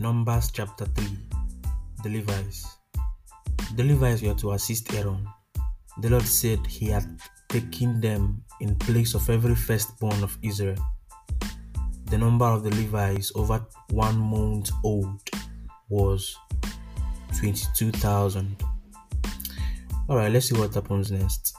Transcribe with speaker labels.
Speaker 1: Numbers chapter 3 The Levites. The Levites were to assist Aaron. The Lord said he had taken them in place of every firstborn of Israel. The number of the Levites over one month old was 22,000. Alright, let's see what happens next.